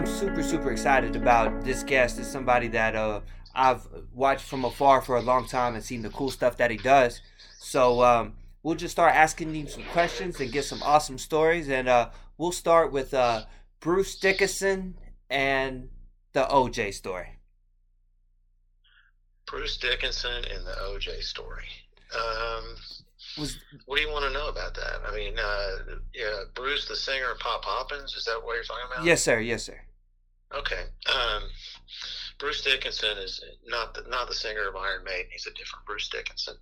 I'm super super excited about this guest. Is somebody that uh, I've watched from afar for a long time and seen the cool stuff that he does. So um, we'll just start asking him some questions and get some awesome stories. And uh, we'll start with uh, Bruce Dickinson and the OJ story. Bruce Dickinson and the OJ story. Um, Was what do you want to know about that? I mean, uh, yeah, Bruce, the singer of Pop Poppins, is that what you're talking about? yes, sir. Yes, sir. Okay. Um, Bruce Dickinson is not the, not the singer of Iron Maiden. He's a different Bruce Dickinson.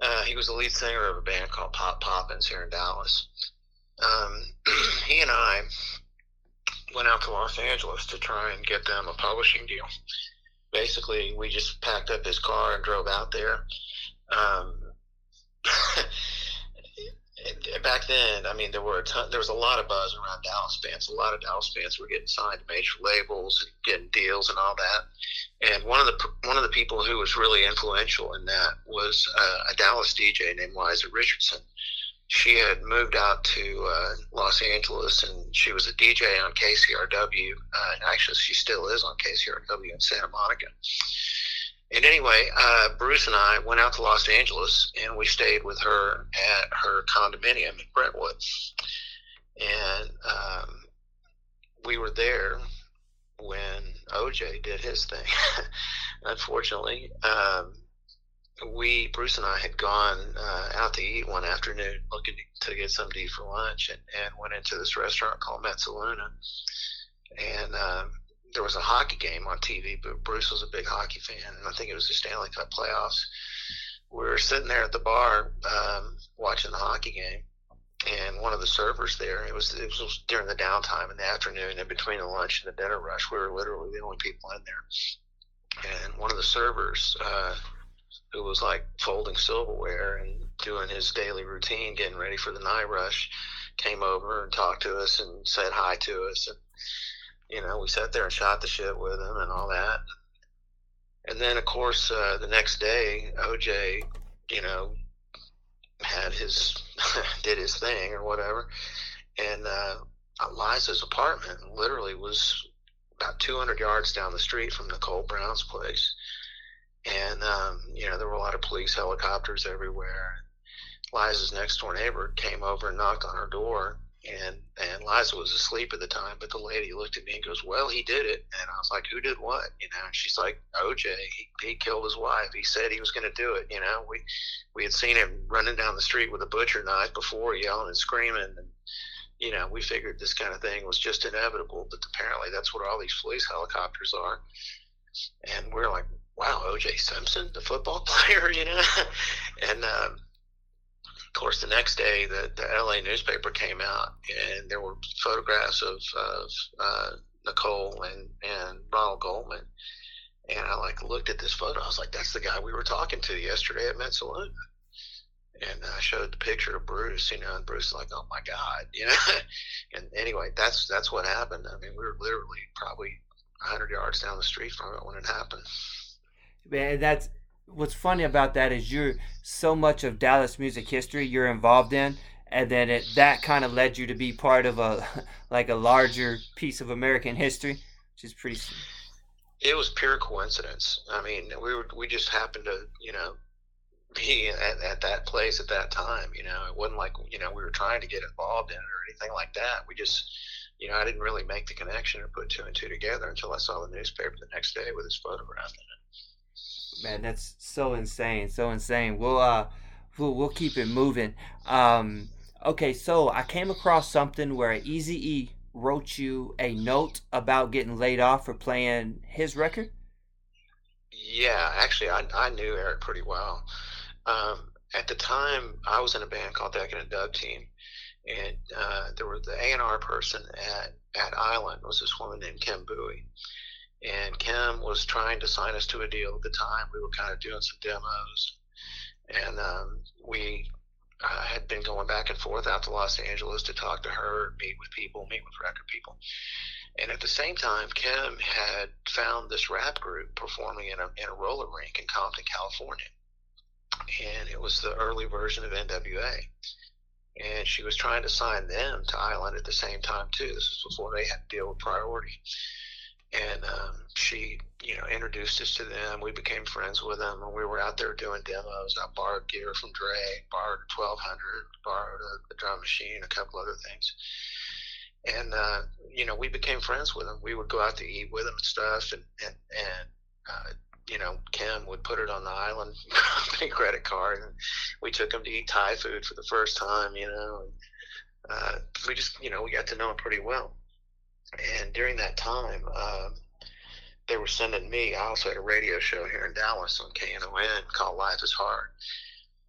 Uh, he was the lead singer of a band called Pop Poppins here in Dallas. Um, he and I went out to Los Angeles to try and get them a publishing deal. Basically, we just packed up his car and drove out there. Um, and back then, I mean, there were a ton, there was a lot of buzz around Dallas bands. A lot of Dallas bands were getting signed to major labels and getting deals and all that. And one of the one of the people who was really influential in that was uh, a Dallas DJ named Liza Richardson. She had moved out to uh, Los Angeles and she was a DJ on KCRW. Uh, and actually, she still is on KCRW in Santa Monica. And anyway, uh, Bruce and I went out to Los Angeles and we stayed with her at her condominium in Brentwood. And um, we were there when OJ did his thing. Unfortunately, um, we Bruce and I had gone uh, out to eat one afternoon, looking to get something to eat for lunch, and, and went into this restaurant called Mezzaluna. And um, there was a hockey game on TV, but Bruce was a big hockey fan, and I think it was the Stanley Cup playoffs. We were sitting there at the bar um, watching the hockey game, and one of the servers there, it was it was during the downtime in the afternoon, in between the lunch and the dinner rush. We were literally the only people in there, and one of the servers. Uh, who was like folding silverware and doing his daily routine, getting ready for the night rush, came over and talked to us and said hi to us. And, you know, we sat there and shot the shit with him and all that. And then, of course, uh, the next day, OJ, you know, had his, did his thing or whatever. And uh, Liza's apartment literally was about 200 yards down the street from Nicole Brown's place and um, you know there were a lot of police helicopters everywhere. Liza's next door neighbor came over and knocked on her door, and and Liza was asleep at the time. But the lady looked at me and goes, "Well, he did it." And I was like, "Who did what?" You know, and she's like, "OJ. He, he killed his wife. He said he was going to do it." You know, we we had seen him running down the street with a butcher knife before, yelling and screaming, and you know, we figured this kind of thing was just inevitable. But apparently, that's what all these police helicopters are. And we're like, wow, OJ Simpson, the football player, you know? and um, of course, the next day, the, the LA newspaper came out and there were photographs of, of uh, Nicole and, and Ronald Goldman. And I like looked at this photo. I was like, that's the guy we were talking to yesterday at Mezzaluna. And I showed the picture of Bruce, you know, and Bruce was like, oh my God, you know? and anyway, that's, that's what happened. I mean, we were literally probably 100 yards down the street from it when it happened man, that's what's funny about that is you're so much of Dallas music history you're involved in, and then it that kind of led you to be part of a like a larger piece of American history, which is pretty. It was pure coincidence. I mean, we were we just happened to you know be at, at that place at that time. You know, it wasn't like you know we were trying to get involved in it or anything like that. We just you know I didn't really make the connection or put two and two together until I saw the newspaper the next day with his photograph in it. Man, that's so insane, so insane. We'll uh, we'll we'll keep it moving. Um, okay, so I came across something where Easy E wrote you a note about getting laid off for playing his record. Yeah, actually, I I knew Eric pretty well. Um, at the time, I was in a band called Decadent Dub Team, and uh, there was the A and R person at at Island was this woman named Kim Buie, and Kim was trying to sign us to a deal at the time. We were kind of doing some demos, and um, we uh, had been going back and forth out to Los Angeles to talk to her, meet with people, meet with record people. And at the same time, Kim had found this rap group performing in a, in a roller rink in Compton, California. And it was the early version of NWA. And she was trying to sign them to Island at the same time, too. This was before they had to deal with Priority and um, she you know introduced us to them. We became friends with them and we were out there doing demos. I borrowed gear from Dre borrowed 1200 borrowed a, a drum machine a couple other things. And uh, you know we became friends with them. We would go out to eat with them and stuff and and, and uh, you know kim would put it on the island company credit card and we took him to eat thai food for the first time you know and, uh, we just you know we got to know him pretty well and during that time, um, they were sending me. I also had a radio show here in Dallas on KNON called Life Is Hard,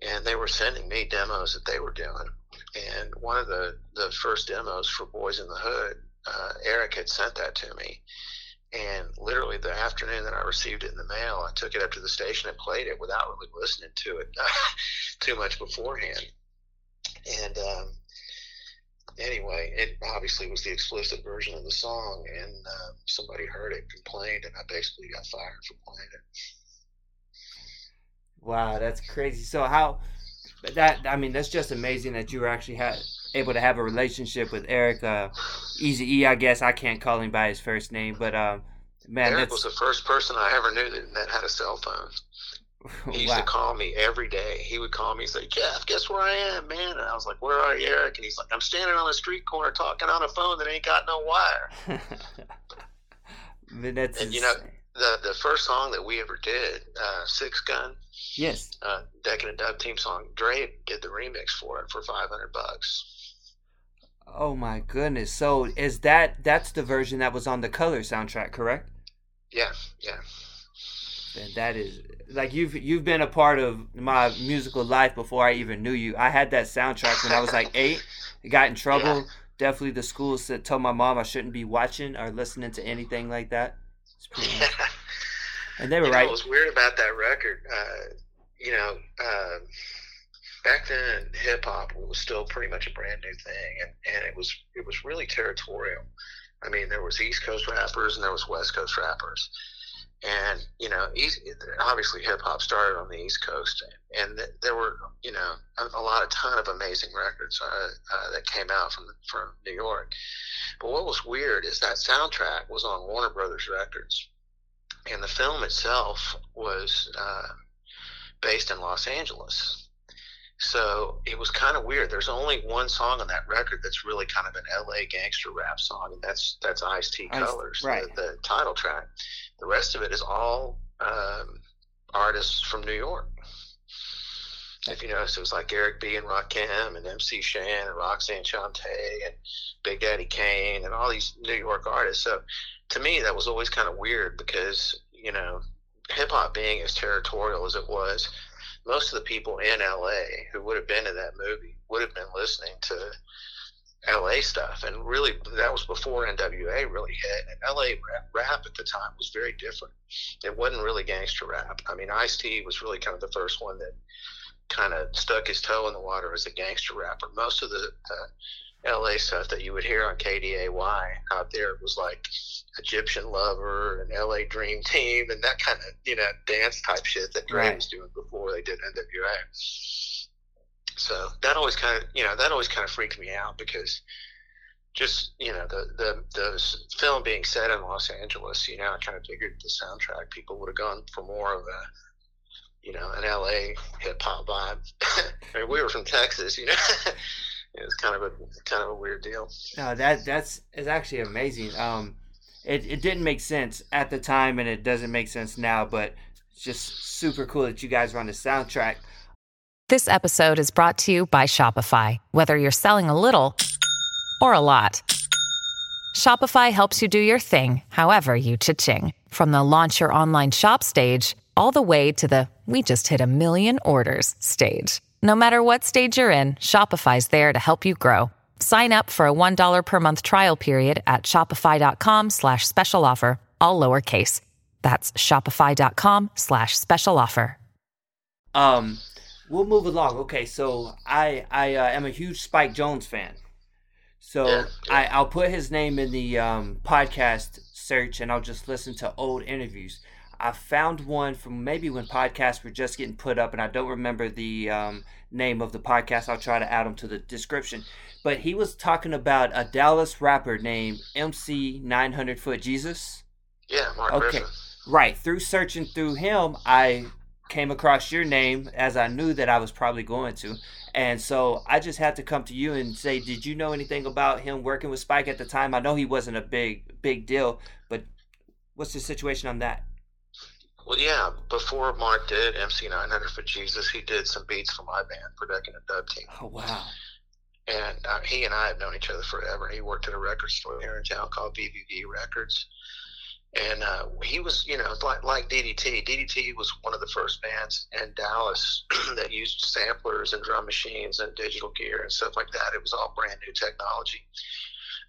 and they were sending me demos that they were doing. And one of the the first demos for Boyz-n-the-Hood, uh, Eric had sent that to me. And literally the afternoon that I received it in the mail, I took it up to the station and played it without really listening to it too much beforehand. And um, anyway, it obviously was the explicit version of the song, and uh, somebody heard it, complained, and I basically got fired for playing it. Wow, that's crazy. So how that? I mean, that's just amazing that you were actually able to have a relationship with Eric. Uh, Easy E, I guess I can't call him by his first name, but um, man, Eric was the first person I ever knew that, that had a cell phone. He used wow. to call me every day. He would call me. He's like, Jeff, guess where I am, man? And I was like, Where are you, Eric? And he's like, I'm standing on a street corner talking on a phone that ain't got no wire. That's and you know, the the first song that we ever did, uh, Six Gun. Yes. Uh, Decadent Dub Team song. Dre did the remix for it for five hundred bucks. Oh my goodness! So is that that's the version that was on the Color soundtrack, correct? Yeah, yeah. And that is like you've you've been a part of my musical life before I even knew you. I had that soundtrack when I was like eight. got in trouble. Yeah. Definitely the school said told my mom I shouldn't be watching or listening to anything like that. Yeah. And they were you right. Know, what was weird about that record, uh, you know, uh, back then hip hop was still pretty much a brand new thing, and, and it was it was really territorial. I mean, there was East Coast rappers and there was West Coast rappers and you know, obviously hip hop started on the East Coast, and there were you know a, lot, a ton of amazing records uh, uh, that came out from from New York. But what was weird is that soundtrack was on Warner Brothers Records, and the film itself was uh, based in Los Angeles. So it was kind of weird. There's only one song on that record that's really kind of an LA gangster rap song, and that's that's Ice T Colors, right. the, the title track. The rest of it is all um, artists from New York. If you notice, it was like Eric B. and Rakim and MC Shan and Roxanne Shante and Big Daddy Kane and all these New York artists. So to me, that was always kind of weird because, you know, hip hop being as territorial as it was, most of the people in LA who would have been in that movie would have been listening to LA stuff, and really that was before NWA really hit. And LA rap, rap, at the time was very different. It wasn't really gangster rap. I mean, Ice T was really kind of the first one that kind of stuck his toe in the water as a gangster rapper. Most of the uh, LA stuff that you would hear on KDAY out there was like Egyptian Lover and LA Dream Team and that kind of you know dance type shit that Dre right. was doing before they did NWA So that always kind of, you know, that always kind of freaked me out because just, you know, the, the, the film being set in Los Angeles, you know, I kind of figured the soundtrack people would have gone for more of a, you know, an LA hip hop vibe. I mean, we were from Texas, you know. it was kind of a kind of a weird deal. No, that that's is actually amazing. Um, it it didn't make sense at the time, and it doesn't make sense now, but it's just super cool that you guys were on the soundtrack. This episode is brought to you by Shopify. Whether you're selling a little or a lot, Shopify helps you do your thing, however you cha-ching. From the launch your online shop stage all the way to the we just hit a million orders stage. No matter what stage you're in, Shopify's there to help you grow. Sign up for a $1 per month trial period at shopify.com slash special offer, all lowercase. That's shopify.com slash special offer. Um, we'll move along. Okay, so I I uh, am a huge Spike Jonze fan. So Yeah, yeah. I, I'll put his name in the um, podcast search and I'll just listen to old interviews. I found one from maybe when podcasts were just getting put up, and I don't remember the um, name of the podcast. I'll try to add them to the description. But he was talking about a Dallas rapper named MC 900 Foot Jesus. Yeah, Mark Okay. Griffin. Right. Through searching through him, I came across your name as I knew that I was probably going to. And so I just had to come to you and say, did you know anything about him working with Spike at the time? I know he wasn't a big big deal, but what's the situation on that? Well, yeah, before Mark did MC 900 Foot Jesus, he did some beats for my band, for Decadent Dub Team. Oh wow. And uh, he and I have known each other forever. He worked at a record store here in town called VVV Records. And uh, he was, you know, like, like DDT. DDT was one of the first bands in Dallas that used samplers and drum machines and digital gear and stuff like that. It was all brand new technology.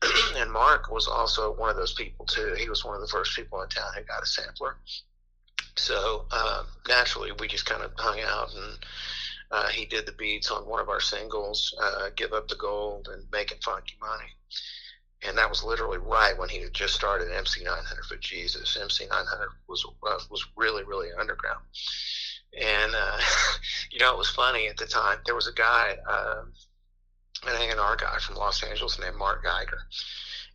and Mark was also one of those people, too. He was one of the first people in town who got a sampler. So uh, naturally, we just kind of hung out and uh, he did the beats on one of our singles, uh, "Give Up the Gold" and "Making Funky Money," and that was literally right when he had just started MC 900 Foot Jesus. MC 900 was uh, was really really underground, and uh, you know it was funny at the time. There was a guy, um, an A&R guy from Los Angeles named Mark Geiger.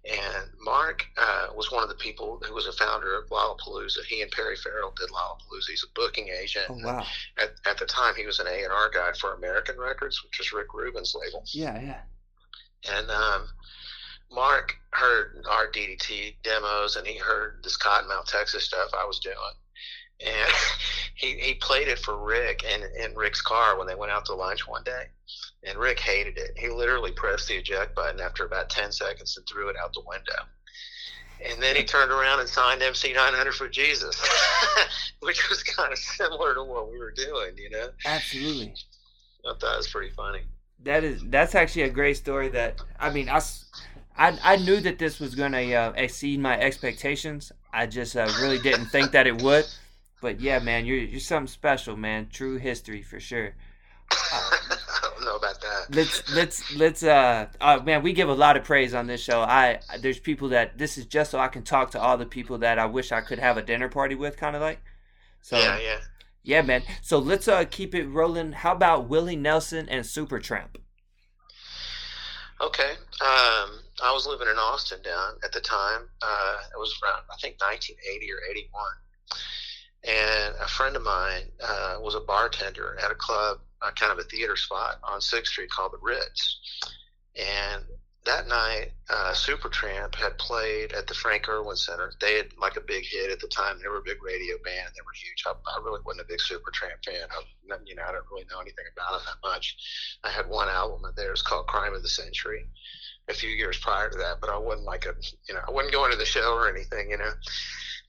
And Mark uh, was one of the people who was a founder of Lollapalooza. He and Perry Farrell did Lollapalooza. He's a booking agent. Oh wow. At, at the time, he was an A and R guy for American Records, which is Rick Rubin's label. Yeah, yeah. And um, Mark heard our DDT demos, and he heard this Cottonmouth, Texas stuff I was doing, and he he played it for Rick and in Rick's car when they went out to lunch one day. And Rick hated it. He literally pressed the eject button after about ten seconds and threw it out the window. And then he turned around and signed MC 900 Foot Jesus, which was kind of similar to what we were doing, you know. Absolutely. I thought it was pretty funny. That is that's actually a great story. That I mean, I I knew that this was gonna uh, exceed my expectations. I just uh, really didn't think that it would. But yeah, man, you're you're something special, man. True history for sure. I don't know about that. Let's let's let's uh, uh man, we give a lot of praise on this show. I there's people that this is just so I can talk to all the people that I wish I could have a dinner party with, kind of like. So yeah, yeah. yeah, man. So let's uh keep it rolling. How about Willie Nelson and Supertramp? Okay. Um, I was living in Austin down at the time. Uh, it was around, I think, 1980 or 81. And a friend of mine uh, was a bartender at a club, uh, kind of a theater spot on 6th Street called the Ritz. And that night, uh, Supertramp had played at the Frank Erwin Center. They had like a big hit at the time. They were a big radio band. They were huge. I, I really wasn't a big Supertramp fan. I, you know, I don't really know anything about them that much. I had one album of theirs called Crime of the Century a few years prior to that, but I wasn't like a, you know, I wasn't going to the show or anything, you know.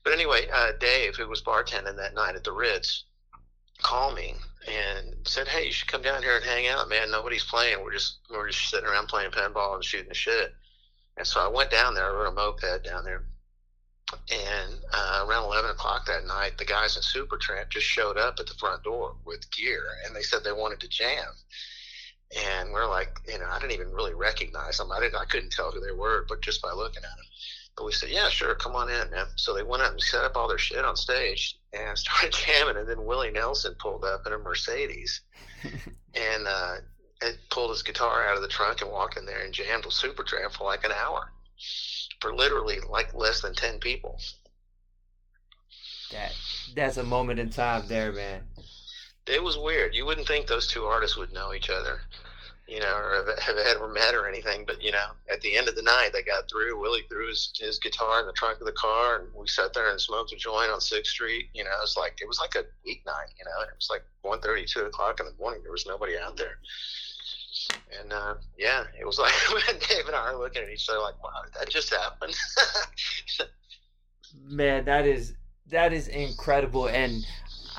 But anyway, uh, Dave, who was bartending that night at the Ritz, called me and said, "Hey, you should come down here and hang out, man. Nobody's playing. We're just we're just sitting around playing pinball and shooting the shit." And so I went down there. I rode a moped down there, and uh, around eleven o'clock that night, the guys in Supertramp just showed up at the front door with gear, and they said they wanted to jam. And we're like, you know, I didn't even really recognize them. I didn't, I couldn't tell who they were, but just by looking at them. We said, yeah, sure, come on in, man. So they went up and set up all their shit on stage and started jamming. And then Willie Nelson pulled up in a Mercedes. and uh, pulled his guitar out of the trunk and walked in there and jammed with Supertramp for like an hour, for literally like less than ten people. That that's a moment in time there, man. It was weird. You wouldn't think those two artists would know each other, you know, or have, ever met or anything. But you know, at the end of the night, they got through. Willie threw his, his guitar in the trunk of the car, and we sat there and smoked a joint on Sixth Street. You know, it was like it was like a weeknight. You know, it was like one thirty, two o'clock in the morning. There was nobody out there. And uh, yeah, it was like Dave and I are looking at each other like, "Wow, that just happened?" Man, that is that is incredible, and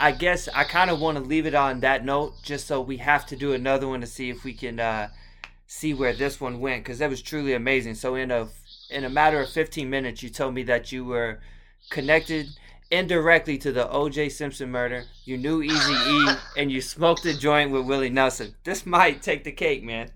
I guess I kind of want to leave it on that note, just so we have to do another one to see if we can uh, see where this one went, because that was truly amazing. So in a in a matter of 15 minutes, you told me that you were connected indirectly to the O.J. Simpson murder. You knew Easy E, and you smoked a joint with Willie Nelson. This might take the cake, man.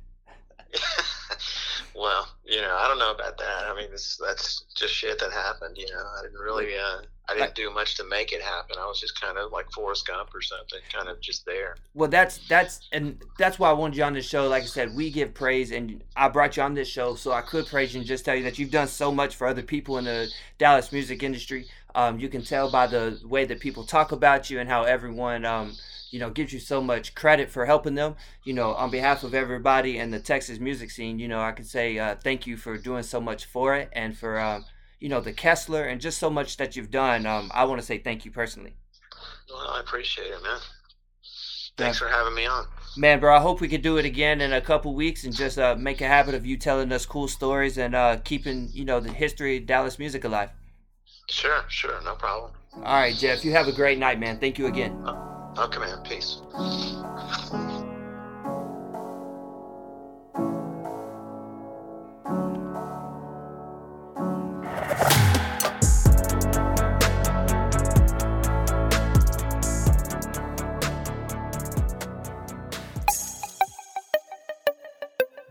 well, you know, I don't know about that. I mean, this, that's just shit that happened. You know, I didn't really, uh, I didn't do much to make it happen. I was just kind of like Forrest Gump or something, kind of just there. Well, that's that's and that's why I wanted you on this show. Like I said, we give praise, and I brought you on this show so I could praise you and just tell you that you've done so much for other people in the Dallas music industry. Um, you can tell by the way that people talk about you and how everyone, um, you know, gives you so much credit for helping them. You know, on behalf of everybody in the Texas music scene, you know, I can say uh, thank you for doing so much for it and for, um, you know, the Kessler and just so much that you've done. Um, I want to say thank you personally. Well, I appreciate it, man. Thanks yeah. for having me on. Man, bro, I hope we could do it again in a couple weeks and just uh, make a habit of you telling us cool stories and uh, keeping, you know, the history of Dallas music alive. Sure, sure, no problem. All right, Jeff, you have a great night, man. Thank you again. Oh, okay, man. Peace.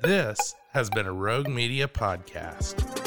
This has been a Rogue Media podcast.